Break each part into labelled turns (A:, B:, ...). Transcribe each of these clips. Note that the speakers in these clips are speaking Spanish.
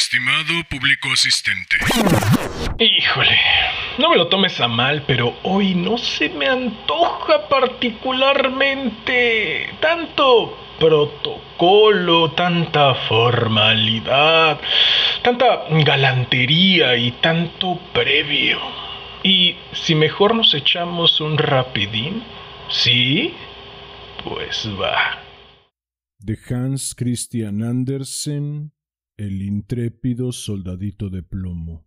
A: estimado público asistente.
B: Híjole, no me lo tomes a mal, pero hoy no se me antoja particularmente tanto protocolo, tanta formalidad, tanta galantería y tanto previo. ¿Y si mejor nos echamos un rapidín? ¿Sí? Pues va.
C: De Hans Christian Andersen, El intrépido soldadito de plomo.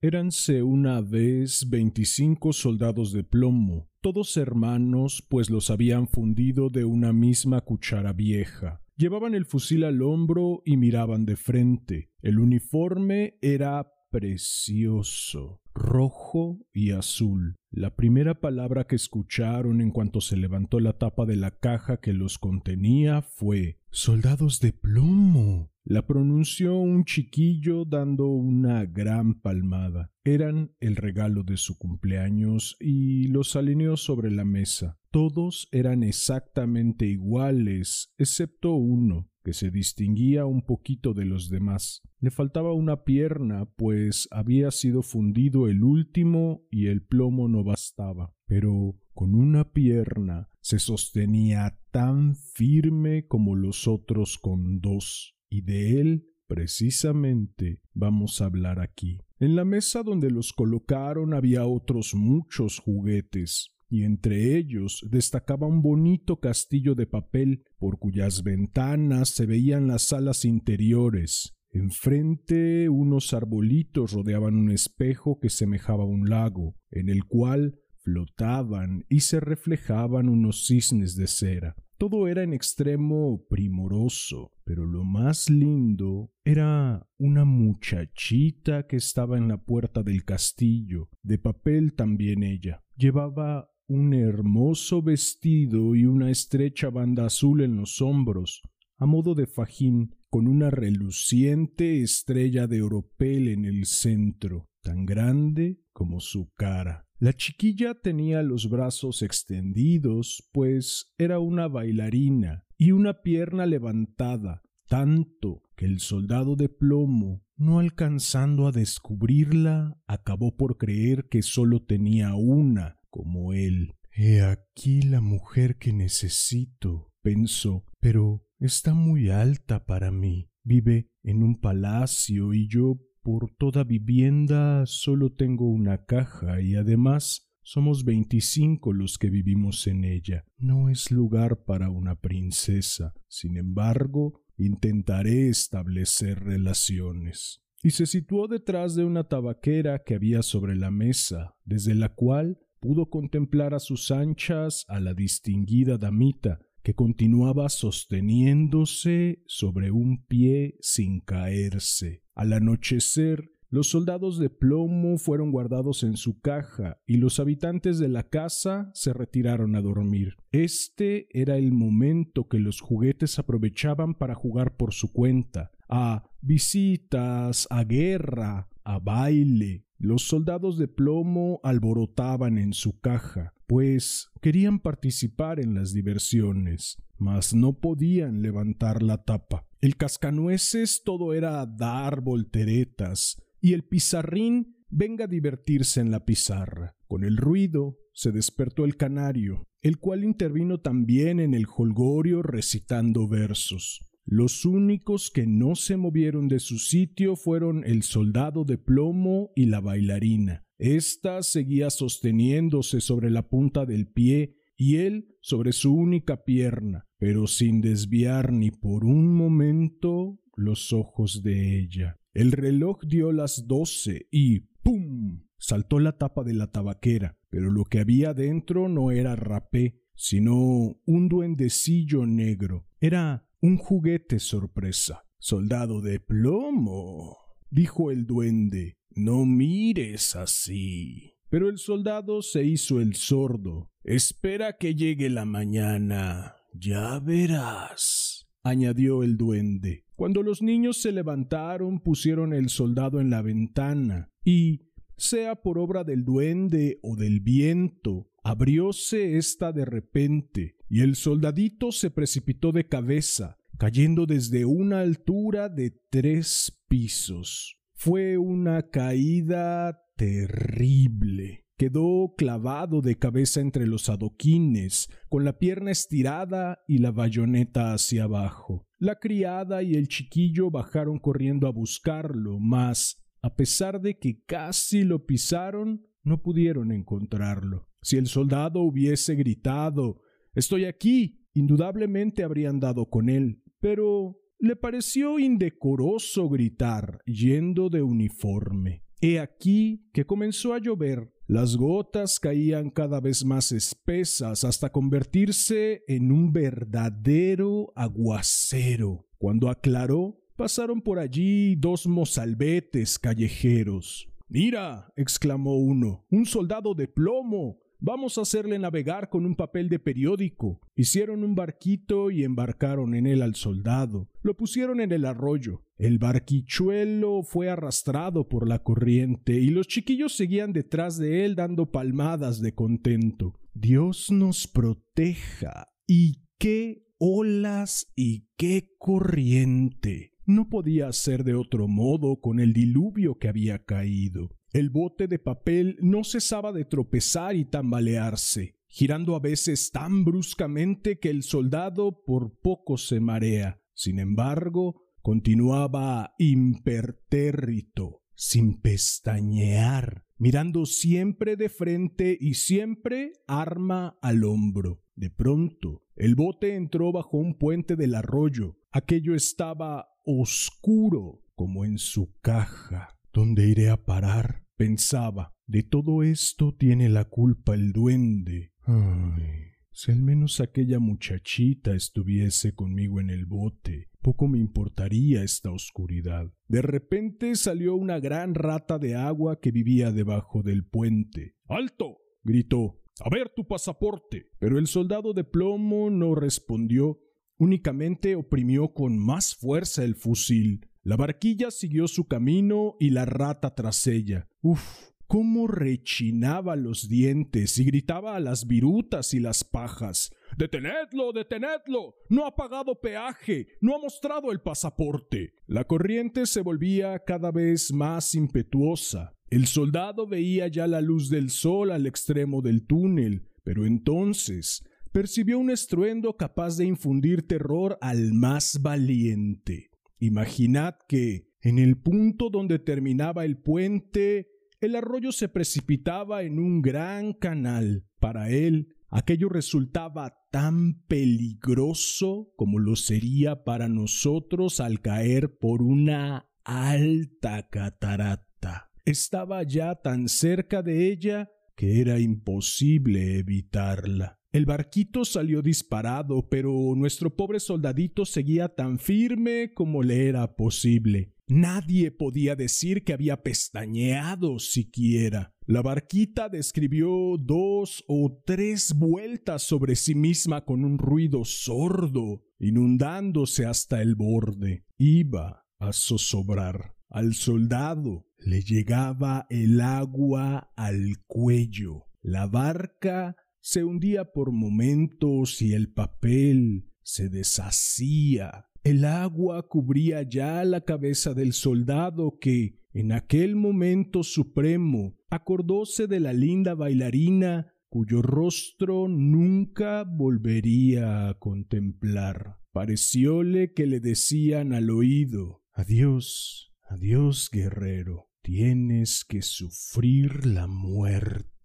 C: Éranse una vez veinticinco soldados de plomo, todos hermanos, pues los habían fundido de una misma cuchara vieja. Llevaban el fusil al hombro y miraban de frente. El uniforme era precioso, rojo y azul. La primera palabra que escucharon en cuanto se levantó la tapa de la caja que los contenía fue Soldados de plomo. La pronunció un chiquillo dando una gran palmada. Eran el regalo de su cumpleaños y los alineó sobre la mesa. Todos eran exactamente iguales, excepto uno, que se distinguía un poquito de los demás. Le faltaba una pierna, pues había sido fundido el último y el plomo no bastaba. Pero con una pierna se sostenía tan firme como los otros con dos y de él precisamente vamos a hablar aquí. En la mesa donde los colocaron había otros muchos juguetes, y entre ellos destacaba un bonito castillo de papel por cuyas ventanas se veían las salas interiores. Enfrente unos arbolitos rodeaban un espejo que semejaba un lago, en el cual flotaban y se reflejaban unos cisnes de cera. Todo era en extremo primoroso, pero lo más lindo era una muchachita que estaba en la puerta del castillo, de papel también ella. Llevaba un hermoso vestido y una estrecha banda azul en los hombros, a modo de fajín, con una reluciente estrella de oropel en el centro, tan grande como su cara. La chiquilla tenía los brazos extendidos, pues era una bailarina, y una pierna levantada, tanto que el soldado de plomo, no alcanzando a descubrirla, acabó por creer que sólo tenía una, como él. He aquí la mujer que necesito, pensó, pero está muy alta para mí. Vive en un palacio y yo por toda vivienda solo tengo una caja y además somos veinticinco los que vivimos en ella. No es lugar para una princesa. Sin embargo, intentaré establecer relaciones. Y se situó detrás de una tabaquera que había sobre la mesa, desde la cual pudo contemplar a sus anchas a la distinguida damita, que continuaba sosteniéndose sobre un pie sin caerse. Al anochecer, los soldados de plomo fueron guardados en su caja y los habitantes de la casa se retiraron a dormir. Este era el momento que los juguetes aprovechaban para jugar por su cuenta, a visitas, a guerra, a baile. Los soldados de plomo alborotaban en su caja, pues querían participar en las diversiones, mas no podían levantar la tapa. El cascanueces todo era dar volteretas, y el pizarrín venga a divertirse en la pizarra. Con el ruido se despertó el canario, el cual intervino también en el holgorio recitando versos. Los únicos que no se movieron de su sitio fueron el soldado de plomo y la bailarina. Esta seguía sosteniéndose sobre la punta del pie y él sobre su única pierna, pero sin desviar ni por un momento los ojos de ella. El reloj dio las doce y ¡pum! saltó la tapa de la tabaquera, pero lo que había dentro no era rapé, sino un duendecillo negro. Era un juguete sorpresa. Soldado de plomo. dijo el duende. No mires así. Pero el soldado se hizo el sordo. Espera que llegue la mañana. Ya verás. añadió el duende. Cuando los niños se levantaron, pusieron el soldado en la ventana, y, sea por obra del duende o del viento, abrióse ésta de repente, y el soldadito se precipitó de cabeza, cayendo desde una altura de tres pisos. Fue una caída terrible. Quedó clavado de cabeza entre los adoquines, con la pierna estirada y la bayoneta hacia abajo. La criada y el chiquillo bajaron corriendo a buscarlo, mas, a pesar de que casi lo pisaron, no pudieron encontrarlo. Si el soldado hubiese gritado Estoy aquí, indudablemente habrían dado con él, pero le pareció indecoroso gritar, yendo de uniforme. He aquí que comenzó a llover. Las gotas caían cada vez más espesas hasta convertirse en un verdadero aguacero. Cuando aclaró, pasaron por allí dos mozalbetes callejeros. Mira, exclamó uno, un soldado de plomo. Vamos a hacerle navegar con un papel de periódico. Hicieron un barquito y embarcaron en él al soldado. Lo pusieron en el arroyo. El barquichuelo fue arrastrado por la corriente y los chiquillos seguían detrás de él dando palmadas de contento. Dios nos proteja. ¿Y qué olas y qué corriente? No podía ser de otro modo con el diluvio que había caído. El bote de papel no cesaba de tropezar y tambalearse, girando a veces tan bruscamente que el soldado por poco se marea. Sin embargo, continuaba impertérrito, sin pestañear, mirando siempre de frente y siempre arma al hombro. De pronto, el bote entró bajo un puente del arroyo. Aquello estaba oscuro como en su caja. ¿Dónde iré a parar? Pensaba. De todo esto tiene la culpa el duende. Ay, si al menos aquella muchachita estuviese conmigo en el bote, poco me importaría esta oscuridad. De repente salió una gran rata de agua que vivía debajo del puente. ¡Alto! gritó. A ver tu pasaporte. Pero el soldado de plomo no respondió, únicamente oprimió con más fuerza el fusil. La barquilla siguió su camino y la rata tras ella. Uf, cómo rechinaba los dientes y gritaba a las virutas y las pajas. Detenedlo, detenedlo. No ha pagado peaje, no ha mostrado el pasaporte. La corriente se volvía cada vez más impetuosa. El soldado veía ya la luz del sol al extremo del túnel, pero entonces percibió un estruendo capaz de infundir terror al más valiente. Imaginad que, en el punto donde terminaba el puente, el arroyo se precipitaba en un gran canal. Para él, aquello resultaba tan peligroso como lo sería para nosotros al caer por una alta catarata. Estaba ya tan cerca de ella que era imposible evitarla. El barquito salió disparado, pero nuestro pobre soldadito seguía tan firme como le era posible. Nadie podía decir que había pestañeado siquiera. La barquita describió dos o tres vueltas sobre sí misma con un ruido sordo, inundándose hasta el borde. Iba a zozobrar. Al soldado le llegaba el agua al cuello. La barca se hundía por momentos y el papel se deshacía. El agua cubría ya la cabeza del soldado que, en aquel momento supremo, acordóse de la linda bailarina cuyo rostro nunca volvería a contemplar. Parecióle que le decían al oído Adiós, adiós, guerrero, tienes que sufrir la muerte.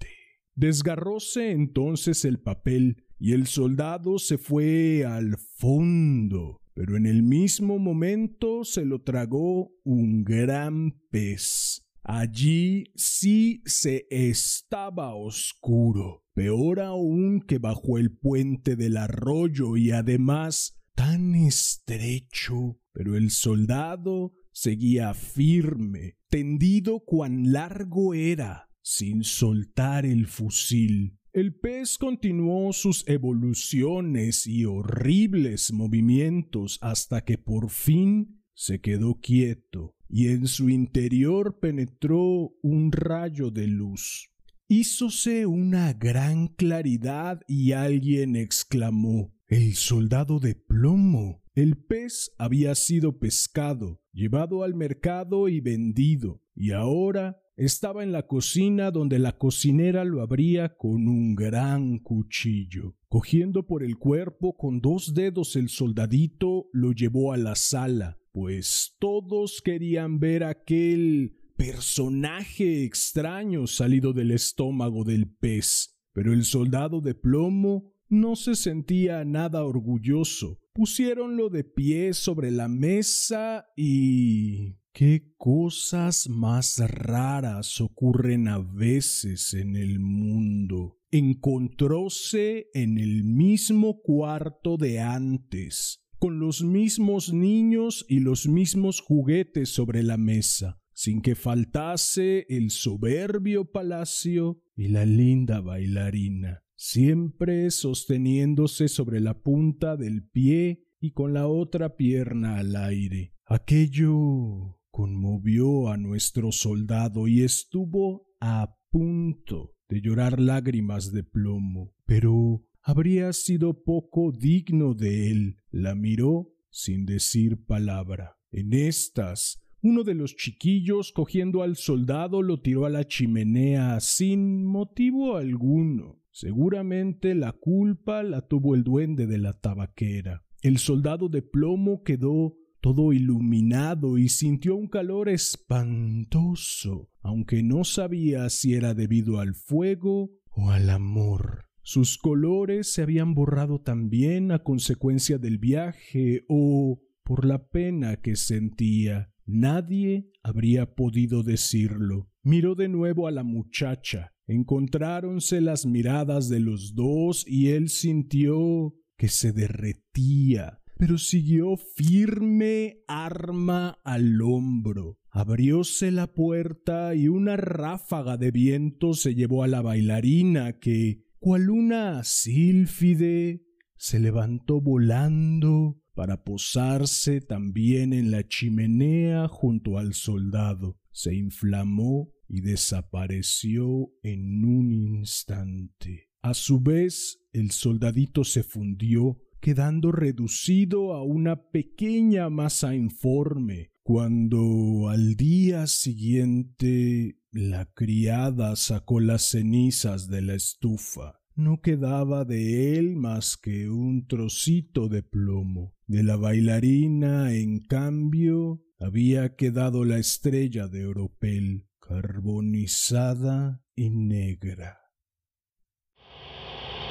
C: Desgarróse entonces el papel y el soldado se fue al fondo, pero en el mismo momento se lo tragó un gran pez. Allí sí se estaba oscuro, peor aún que bajo el puente del arroyo y además tan estrecho, pero el soldado seguía firme, tendido cuán largo era, sin soltar el fusil. El pez continuó sus evoluciones y horribles movimientos hasta que por fin se quedó quieto y en su interior penetró un rayo de luz. Hízose una gran claridad y alguien exclamó El soldado de plomo. El pez había sido pescado, llevado al mercado y vendido, y ahora estaba en la cocina donde la cocinera lo abría con un gran cuchillo. Cogiendo por el cuerpo con dos dedos el soldadito lo llevó a la sala, pues todos querían ver aquel personaje extraño salido del estómago del pez. Pero el soldado de plomo no se sentía nada orgulloso. Pusiéronlo de pie sobre la mesa y... Qué cosas más raras ocurren a veces en el mundo. Encontróse en el mismo cuarto de antes, con los mismos niños y los mismos juguetes sobre la mesa, sin que faltase el soberbio palacio y la linda bailarina siempre sosteniéndose sobre la punta del pie y con la otra pierna al aire. Aquello conmovió a nuestro soldado y estuvo a punto de llorar lágrimas de plomo, pero habría sido poco digno de él. La miró sin decir palabra. En estas uno de los chiquillos, cogiendo al soldado, lo tiró a la chimenea sin motivo alguno. Seguramente la culpa la tuvo el duende de la tabaquera. El soldado de plomo quedó todo iluminado y sintió un calor espantoso, aunque no sabía si era debido al fuego o al amor. Sus colores se habían borrado también a consecuencia del viaje o por la pena que sentía. Nadie habría podido decirlo. Miró de nuevo a la muchacha, Encontráronse las miradas de los dos y él sintió que se derretía, pero siguió firme arma al hombro. Abrióse la puerta y una ráfaga de viento se llevó a la bailarina que, cual una sílfide, se levantó volando para posarse también en la chimenea junto al soldado. Se inflamó y desapareció en un instante. A su vez, el soldadito se fundió, quedando reducido a una pequeña masa informe, cuando al día siguiente la criada sacó las cenizas de la estufa. No quedaba de él más que un trocito de plomo. De la bailarina, en cambio, había quedado la estrella de oropel carbonizada y negra.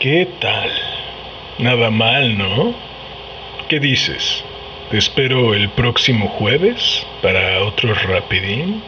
B: ¿Qué tal? Nada mal, ¿no? ¿Qué dices? ¿Te espero el próximo jueves para otro rapidín?